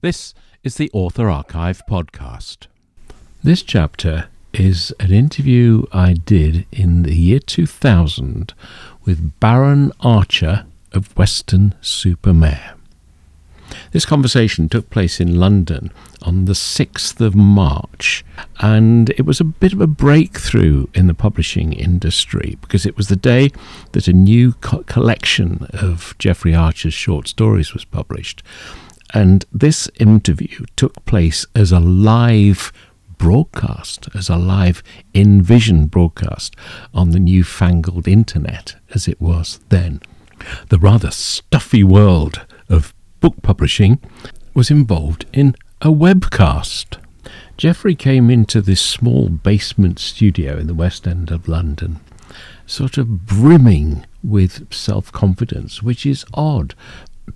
This is the Author Archive podcast. This chapter is an interview I did in the year 2000 with Baron Archer of Weston-super-Mare. This conversation took place in London on the 6th of March, and it was a bit of a breakthrough in the publishing industry because it was the day that a new co- collection of Jeffrey Archer's short stories was published. And this interview took place as a live broadcast, as a live in vision broadcast on the newfangled internet as it was then. The rather stuffy world of book publishing was involved in a webcast. Jeffrey came into this small basement studio in the West End of London, sort of brimming with self confidence, which is odd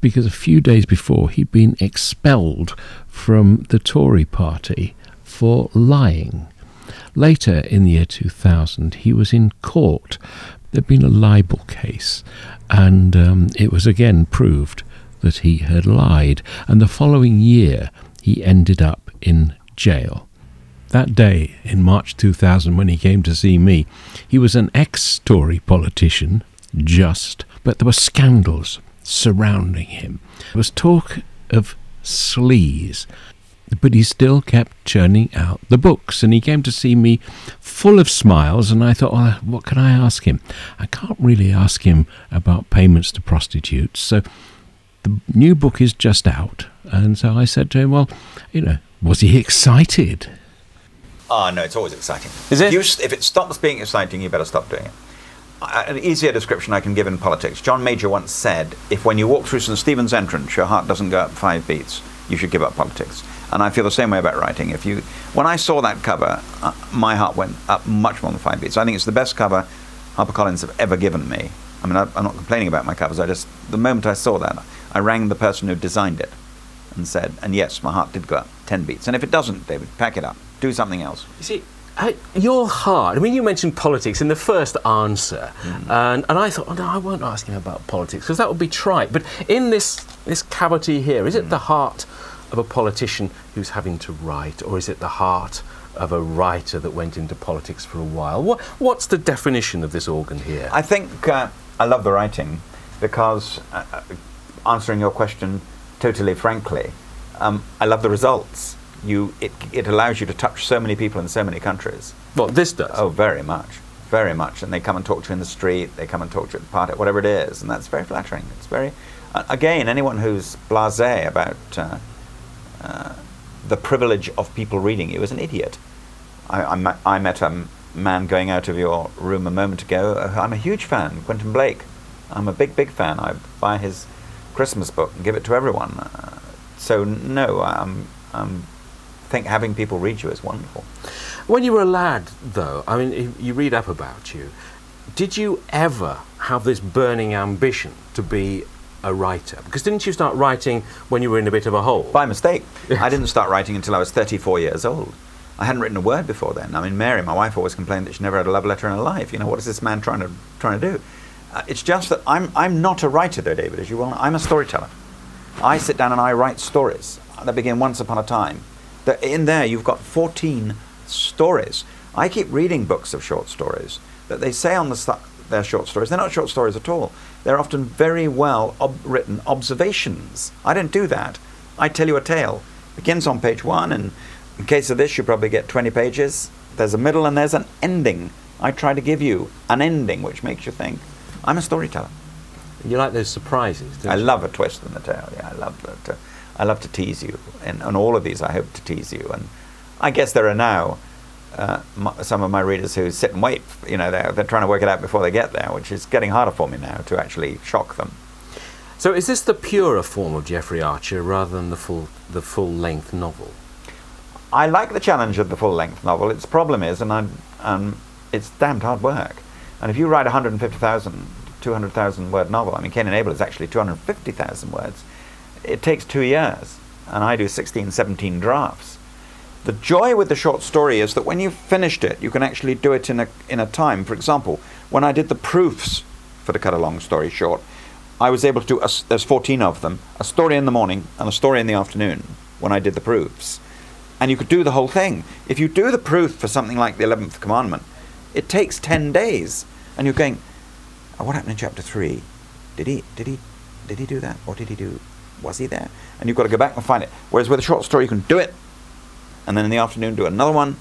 because a few days before he'd been expelled from the Tory party for lying. Later in the year 2000, he was in court. There'd been a libel case, and um, it was again proved that he had lied. And the following year, he ended up in jail. That day in March 2000, when he came to see me, he was an ex Tory politician, just, but there were scandals surrounding him. There was talk of sleaze, but he still kept churning out the books. And he came to see me full of smiles, and I thought, well, what can I ask him? I can't really ask him about payments to prostitutes. So the new book is just out. And so I said to him, well, you know, was he excited? Ah, no, it's always exciting. Is it? If, you, if it stops being exciting, you better stop doing it. An easier description I can give in politics. John Major once said, if when you walk through St. Stephen's entrance, your heart doesn't go up five beats, you should give up politics. And I feel the same way about writing. If you, when I saw that cover, uh, my heart went up much more than five beats. I think it's the best cover HarperCollins have ever given me. I mean, I, I'm not complaining about my covers. I just, the moment I saw that, I rang the person who designed it and said, and yes, my heart did go up 10 beats. And if it doesn't, David, pack it up. Do something else. You see, I, your heart. I mean, you mentioned politics in the first answer, and, and I thought, oh no, I won't ask him about politics because that would be trite. But in this this cavity here, is it the heart of a politician who's having to write, or is it the heart of a writer that went into politics for a while? What what's the definition of this organ here? I think uh, I love the writing because, uh, uh, answering your question totally frankly, um, I love the results. You, it, it allows you to touch so many people in so many countries. what this does? Oh, very much, very much. And they come and talk to you in the street. They come and talk to you at the party, whatever it is, and that's very flattering. It's very, uh, again, anyone who's blasé about uh, uh, the privilege of people reading you is an idiot. I, I, met, I met a m- man going out of your room a moment ago. Uh, I'm a huge fan, Quentin Blake. I'm a big, big fan. I buy his Christmas book and give it to everyone. Uh, so no, I'm, I'm think having people read you is wonderful. When you were a lad, though, I mean, you read up about you. Did you ever have this burning ambition to be a writer? Because didn't you start writing when you were in a bit of a hole? By mistake. I didn't start writing until I was 34 years old. I hadn't written a word before then. I mean, Mary, my wife, always complained that she never had a love letter in her life. You know, what is this man trying to trying to do? Uh, it's just that I'm I'm not a writer, though, David, as you well know. I'm a storyteller. I sit down and I write stories that begin once upon a time. That in there you've got 14 stories. I keep reading books of short stories that they say on the stu- they're short stories. They're not short stories at all. They're often very well ob- written observations. I don't do that. I tell you a tale. Begins on page one, and in case of this, you probably get 20 pages. There's a middle and there's an ending. I try to give you an ending which makes you think. I'm a storyteller. You like those surprises, don't I you? love a twist in the tale. Yeah, I love that. Uh, I love to tease you, and on all of these, I hope to tease you. And I guess there are now uh, m- some of my readers who sit and wait. You know, they're, they're trying to work it out before they get there, which is getting harder for me now to actually shock them. So is this the purer form of Jeffrey Archer rather than the full the full length novel? I like the challenge of the full length novel. Its problem is, and um, it's damned hard work. And if you write a 150,000, 200,000 word novel, I mean, Cain and Abel is actually 250,000 words, it takes two years. And I do 16, 17 drafts. The joy with the short story is that when you've finished it, you can actually do it in a, in a time. For example, when I did the proofs for the cut a long story short, I was able to do, a there's 14 of them, a story in the morning and a story in the afternoon. when I did the proofs. And you could do the whole thing. If you do the proof for something like the 11th commandment, it takes 10 days. And you're going, oh, what happened in chapter 3? Did he, did he, did he do that? Or did he do? Was he there? And you've got to go back and find it. Whereas with a short story, you can do it, and then in the afternoon do another one.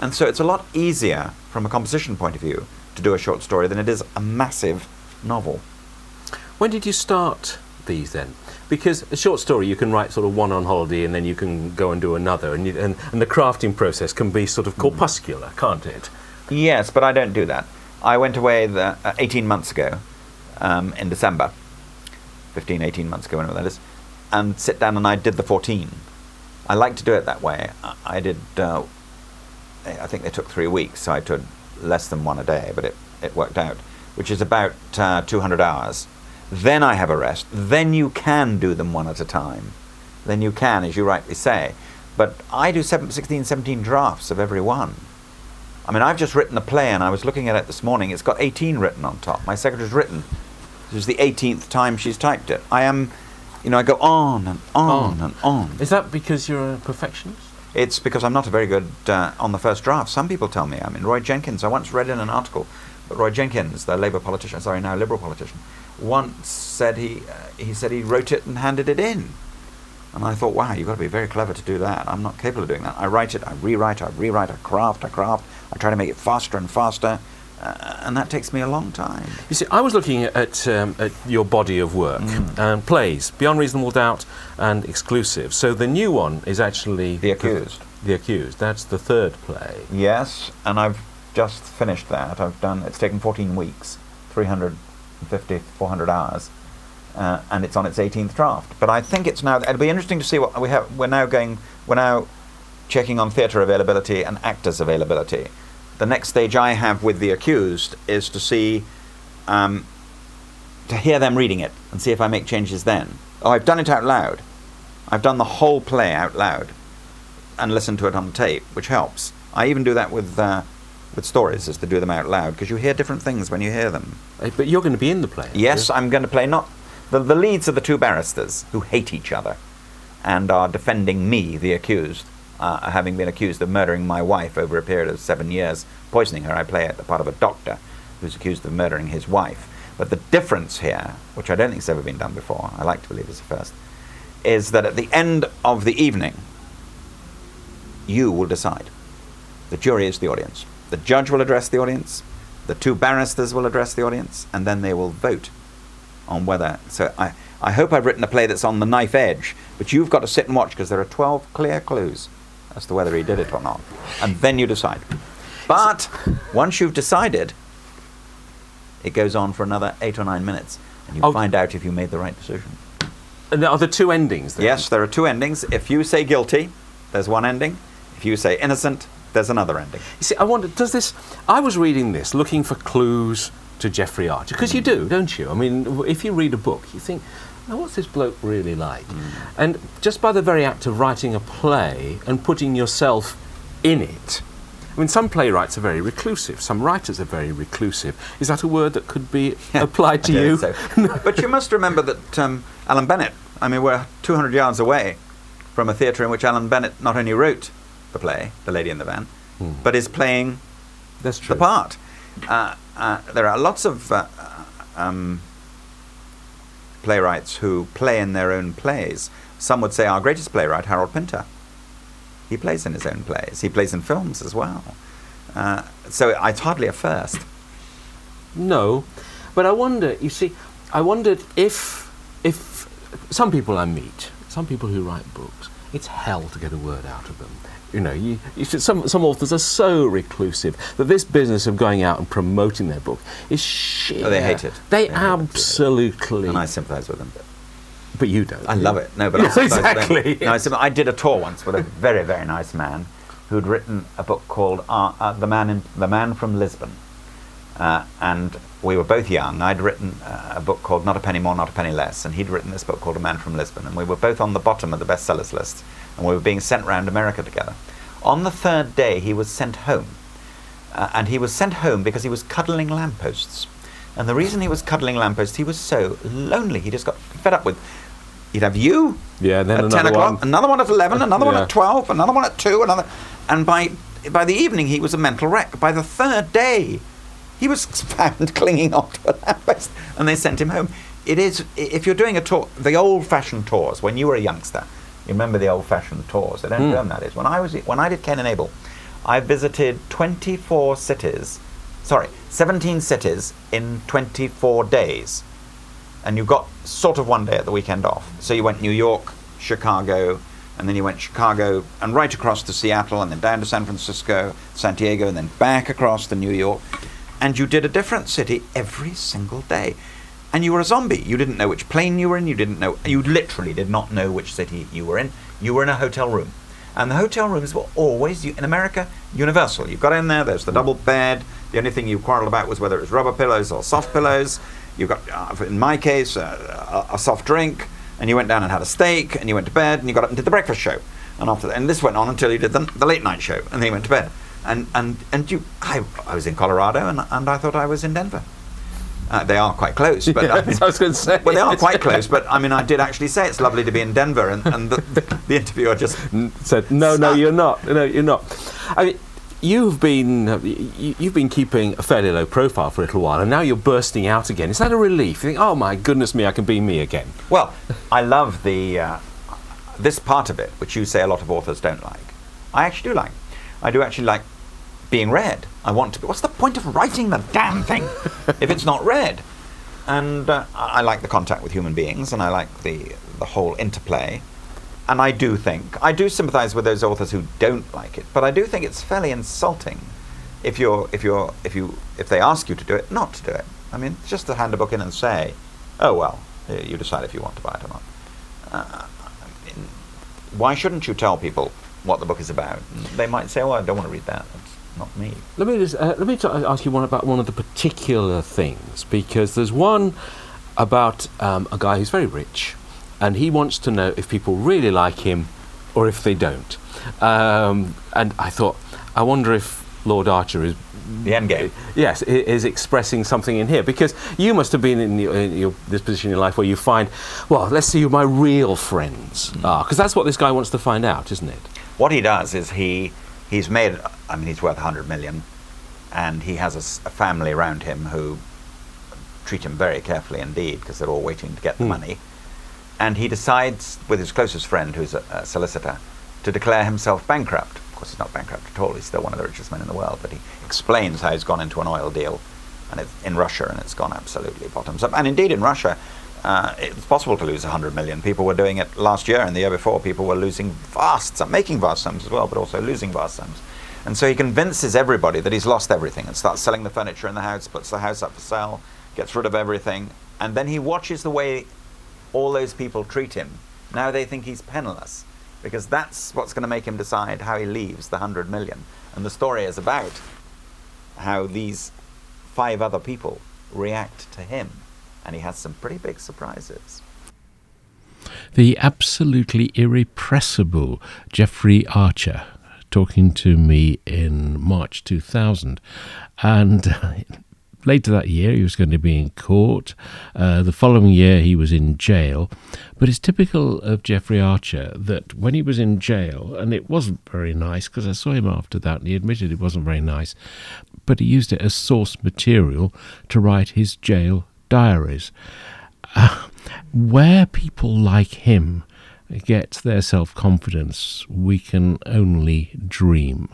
And so it's a lot easier from a composition point of view to do a short story than it is a massive novel. When did you start these then? Because a short story you can write sort of one on holiday and then you can go and do another, and, you, and, and the crafting process can be sort of corpuscular, can't it? Yes, but I don't do that. I went away the, uh, 18 months ago um, in December, 15, 18 months ago, whenever that is, and sit down and I did the 14. I like to do it that way. I, I did, uh, I think they took three weeks, so I took less than one a day, but it, it worked out, which is about uh, 200 hours. Then I have a rest. Then you can do them one at a time. Then you can, as you rightly say. But I do seven, 16, 17 drafts of every one. I mean, I've just written a play and I was looking at it this morning. It's got 18 written on top. My secretary's written. This is the 18th time she's typed it. I am, you know, I go on and on On. and on. Is that because you're a perfectionist? It's because I'm not a very good uh, on the first draft. Some people tell me. I mean, Roy Jenkins, I once read in an article, but Roy Jenkins, the Labour politician, sorry, now Liberal politician, once said he, uh, he said he wrote it and handed it in. And I thought, wow, you've got to be very clever to do that. I'm not capable of doing that. I write it, I rewrite, I rewrite, I craft, I craft, I try to make it faster and faster, uh, and that takes me a long time. You see, I was looking at, um, at your body of work and plays, Beyond Reasonable Doubt and Exclusive. So the new one is actually The Accused. The Accused. That's the third play. Yes, and I've just finished that. I've done. It's taken 14 weeks, 350, 400 hours, uh, and it's on its 18th draft. But I think it's now. It'll be interesting to see what we have. We're now going. We're now checking on theatre availability and actors availability. The next stage I have with the accused is to see, um, to hear them reading it and see if I make changes then. Oh, I've done it out loud. I've done the whole play out loud and listened to it on tape, which helps. I even do that with uh, with stories, is to do them out loud because you hear different things when you hear them. Uh, But you're going to be in the play. Yes, you? I'm going to play not the the leads are the two barristers who hate each other and are defending me, the accused, uh, having been accused of murdering my wife over a period of seven years, poisoning her. I play the part of a doctor who's accused of murdering his wife. But the difference here, which I don't think has ever been done before, I like to believe is the first, is that at the end of the evening, you will decide. The jury is the audience. The judge will address the audience. The two barristers will address the audience, and then they will vote on whether. So I, I hope I've written a play that's on the knife edge, but you've got to sit and watch because there are 12 clear clues as to whether he did it or not. And then you decide. But once you've decided, it goes on for another eight or nine minutes, and you Oh. find out if you made the right decision. And there are there two endings then? Yes, there are two endings. If you say guilty, there's one ending. If you say innocent, there's another ending. You see, I wonder, does this. I was reading this looking for clues to Jeffrey Archer, because you do, don't you? I mean, if you read a book, you think, now what's this bloke really like? And just by the very act of writing a play and putting yourself in it, I mean, some playwrights are very reclusive, some writers are very reclusive. Is that a word that could be applied to I you? so. but you must remember that um, Alan Bennett, I mean, we're 200 yards away from a theatre in which Alan Bennett not only wrote the play, The Lady in the Van, but is playing That's true. the part. Uh, uh, there are lots of uh, um, playwrights who play in their own plays. Some would say our greatest playwright, Harold Pinter. He plays in his own plays. He plays in films as well. Uh, so it's hardly a first. No, but I wonder. You see, I wondered if if some people I meet, some people who write books, it's hell to get a word out of them. You know, you, you should, some some authors are so reclusive that this business of going out and promoting their book is shit. Oh, they hate it. They, They hate it. absolutely. And I sympathise with them. but you don't. I love it. No, but I Yes, sympathise with them. exactly. No, I, I did a tour once with a very, very nice man who'd written a book called uh, uh, "The Man in The Man from Lisbon," uh, and we were both young. I'd written uh, a book called "Not a Penny More, Not a Penny Less," and he'd written this book called "A Man from Lisbon," and we were both on the bottom of the bestsellers list, and we were being sent round America together. On the third day, he was sent home, uh, and he was sent home because he was cuddling lampposts. And the reason he was cuddling lampposts, he was so lonely. He just got fed up with He'd have you Yeah, then at ten o'clock, one. another one at eleven, another one at twelve, another one at two, another, and by by the evening he was a mental wreck. By the third day, he was found clinging on to a lamppost, and they sent him home. It is if you're doing a tour, the old-fashioned tours when you were a youngster. You remember the old-fashioned tours? They don't Hmm. do them nowadays. When I was when I did Cain and Abel, I visited 24 cities. Sorry, 17 cities in 24 days and you got sort of one day at the weekend off. So you went New York, Chicago, and then you went Chicago and right across to Seattle, and then down to San Francisco, San Diego, and then back across to New York. And you did a different city every single day. And you were a zombie. You didn't know which plane you were in. You didn't know. You literally did not know which city you were in. You were in a hotel room. And the hotel rooms were always, in America, universal. You got in there, there's the double bed. The only thing you quarreled about was whether it was rubber pillows or soft pillows. You got, uh, in my case, uh, a, a soft drink, and you went down and had a steak, and you went to bed, and you got up and did the breakfast show. And after that, and this went on until you did the, the late night show, and then you went to bed. And and and you, I, I was in Colorado, and and I thought I was in Denver. Uh, they are quite close, but Yeah, I mean- I was going to say. well, they are quite close. But I mean, I did actually say it's lovely to be in Denver, and, and the, the interviewer just said, "No, no, you're not. No, you're not." I mean, you've been uh, you, you've been keeping a fairly low profile for a little while, and now you're bursting out again. Is that a relief? You think, "Oh my goodness me, I can be me again." Well, I love the uh, this part of it, which you say a lot of authors don't like. I actually do like. I do actually like being read. I want to be. What's the point of writing the damn thing if it's not read? And uh, I like the contact with human beings, and I like the the whole interplay. And I do think I do sympathise with those authors who don't like it, but I do think it's fairly insulting if you're if you're if you if they ask you to do it, not to do it. I mean, just to hand a book in and say, "Oh well, you decide if you want to buy it or not." Uh, why shouldn't you tell people what the book is about? They might say, "Oh, I don't want to read that. Not me." Let me just uh, let me ask you one about one of the particular things because there's one about um, a guy who's very rich, and he wants to know if people really like him or if they don't. Um, and I thought, I wonder if Lord Archer is The end game. yes, is expressing something in here because you must have been in, your, in your, this position in your life where you find, well, let's see who my real friends are, because that's what this guy wants to find out, isn't it? What he does is he he's made. I mean, he's worth a hundred million, and he has a family around him who treat him very carefully indeed because they're all waiting to get the Hmm. money. And he decides, with his closest friend, who's a, a solicitor, to declare himself bankrupt. Of course, he's not bankrupt at all. He's still one of the richest men in the world. But he explains how he's gone into an oil deal, and it's in Russia, and it's gone absolutely bottoms up. And indeed, in Russia, uh, it's possible to lose 100 million. People were doing it last year and the year before. People were losing vast sums, making vast sums as well, but also losing vast sums. And so he convinces everybody that he's lost everything and starts selling the furniture in the house, puts the house up for sale, gets rid of everything, and then he watches the way all those people treat him. Now they think he's penniless because that's what's going to make him decide how he leaves the 100 million. And the story is about how these five other people react to him. And he has some pretty big surprises. the absolutely irrepressible Jeffrey Archer talking to me in March 2000. And later that year, he was going to be in court. Uh, the following year, he was in jail. But it's typical of Jeffrey Archer that when he was in jail, and it wasn't very nice because I saw him after that and he admitted it wasn't very nice, but he used it as source material to write his jail diaries where people like him get their self confidence, we can only dream.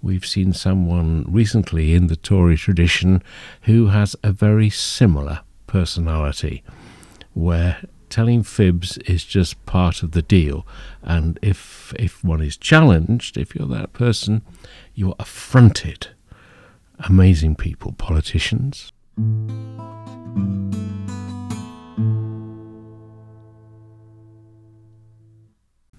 We've seen someone recently in the Tory tradition who has a very similar personality, where telling fibs is just part of the deal. And if, if one is challenged, if you're that person, you're affronted. Amazing people, politicians.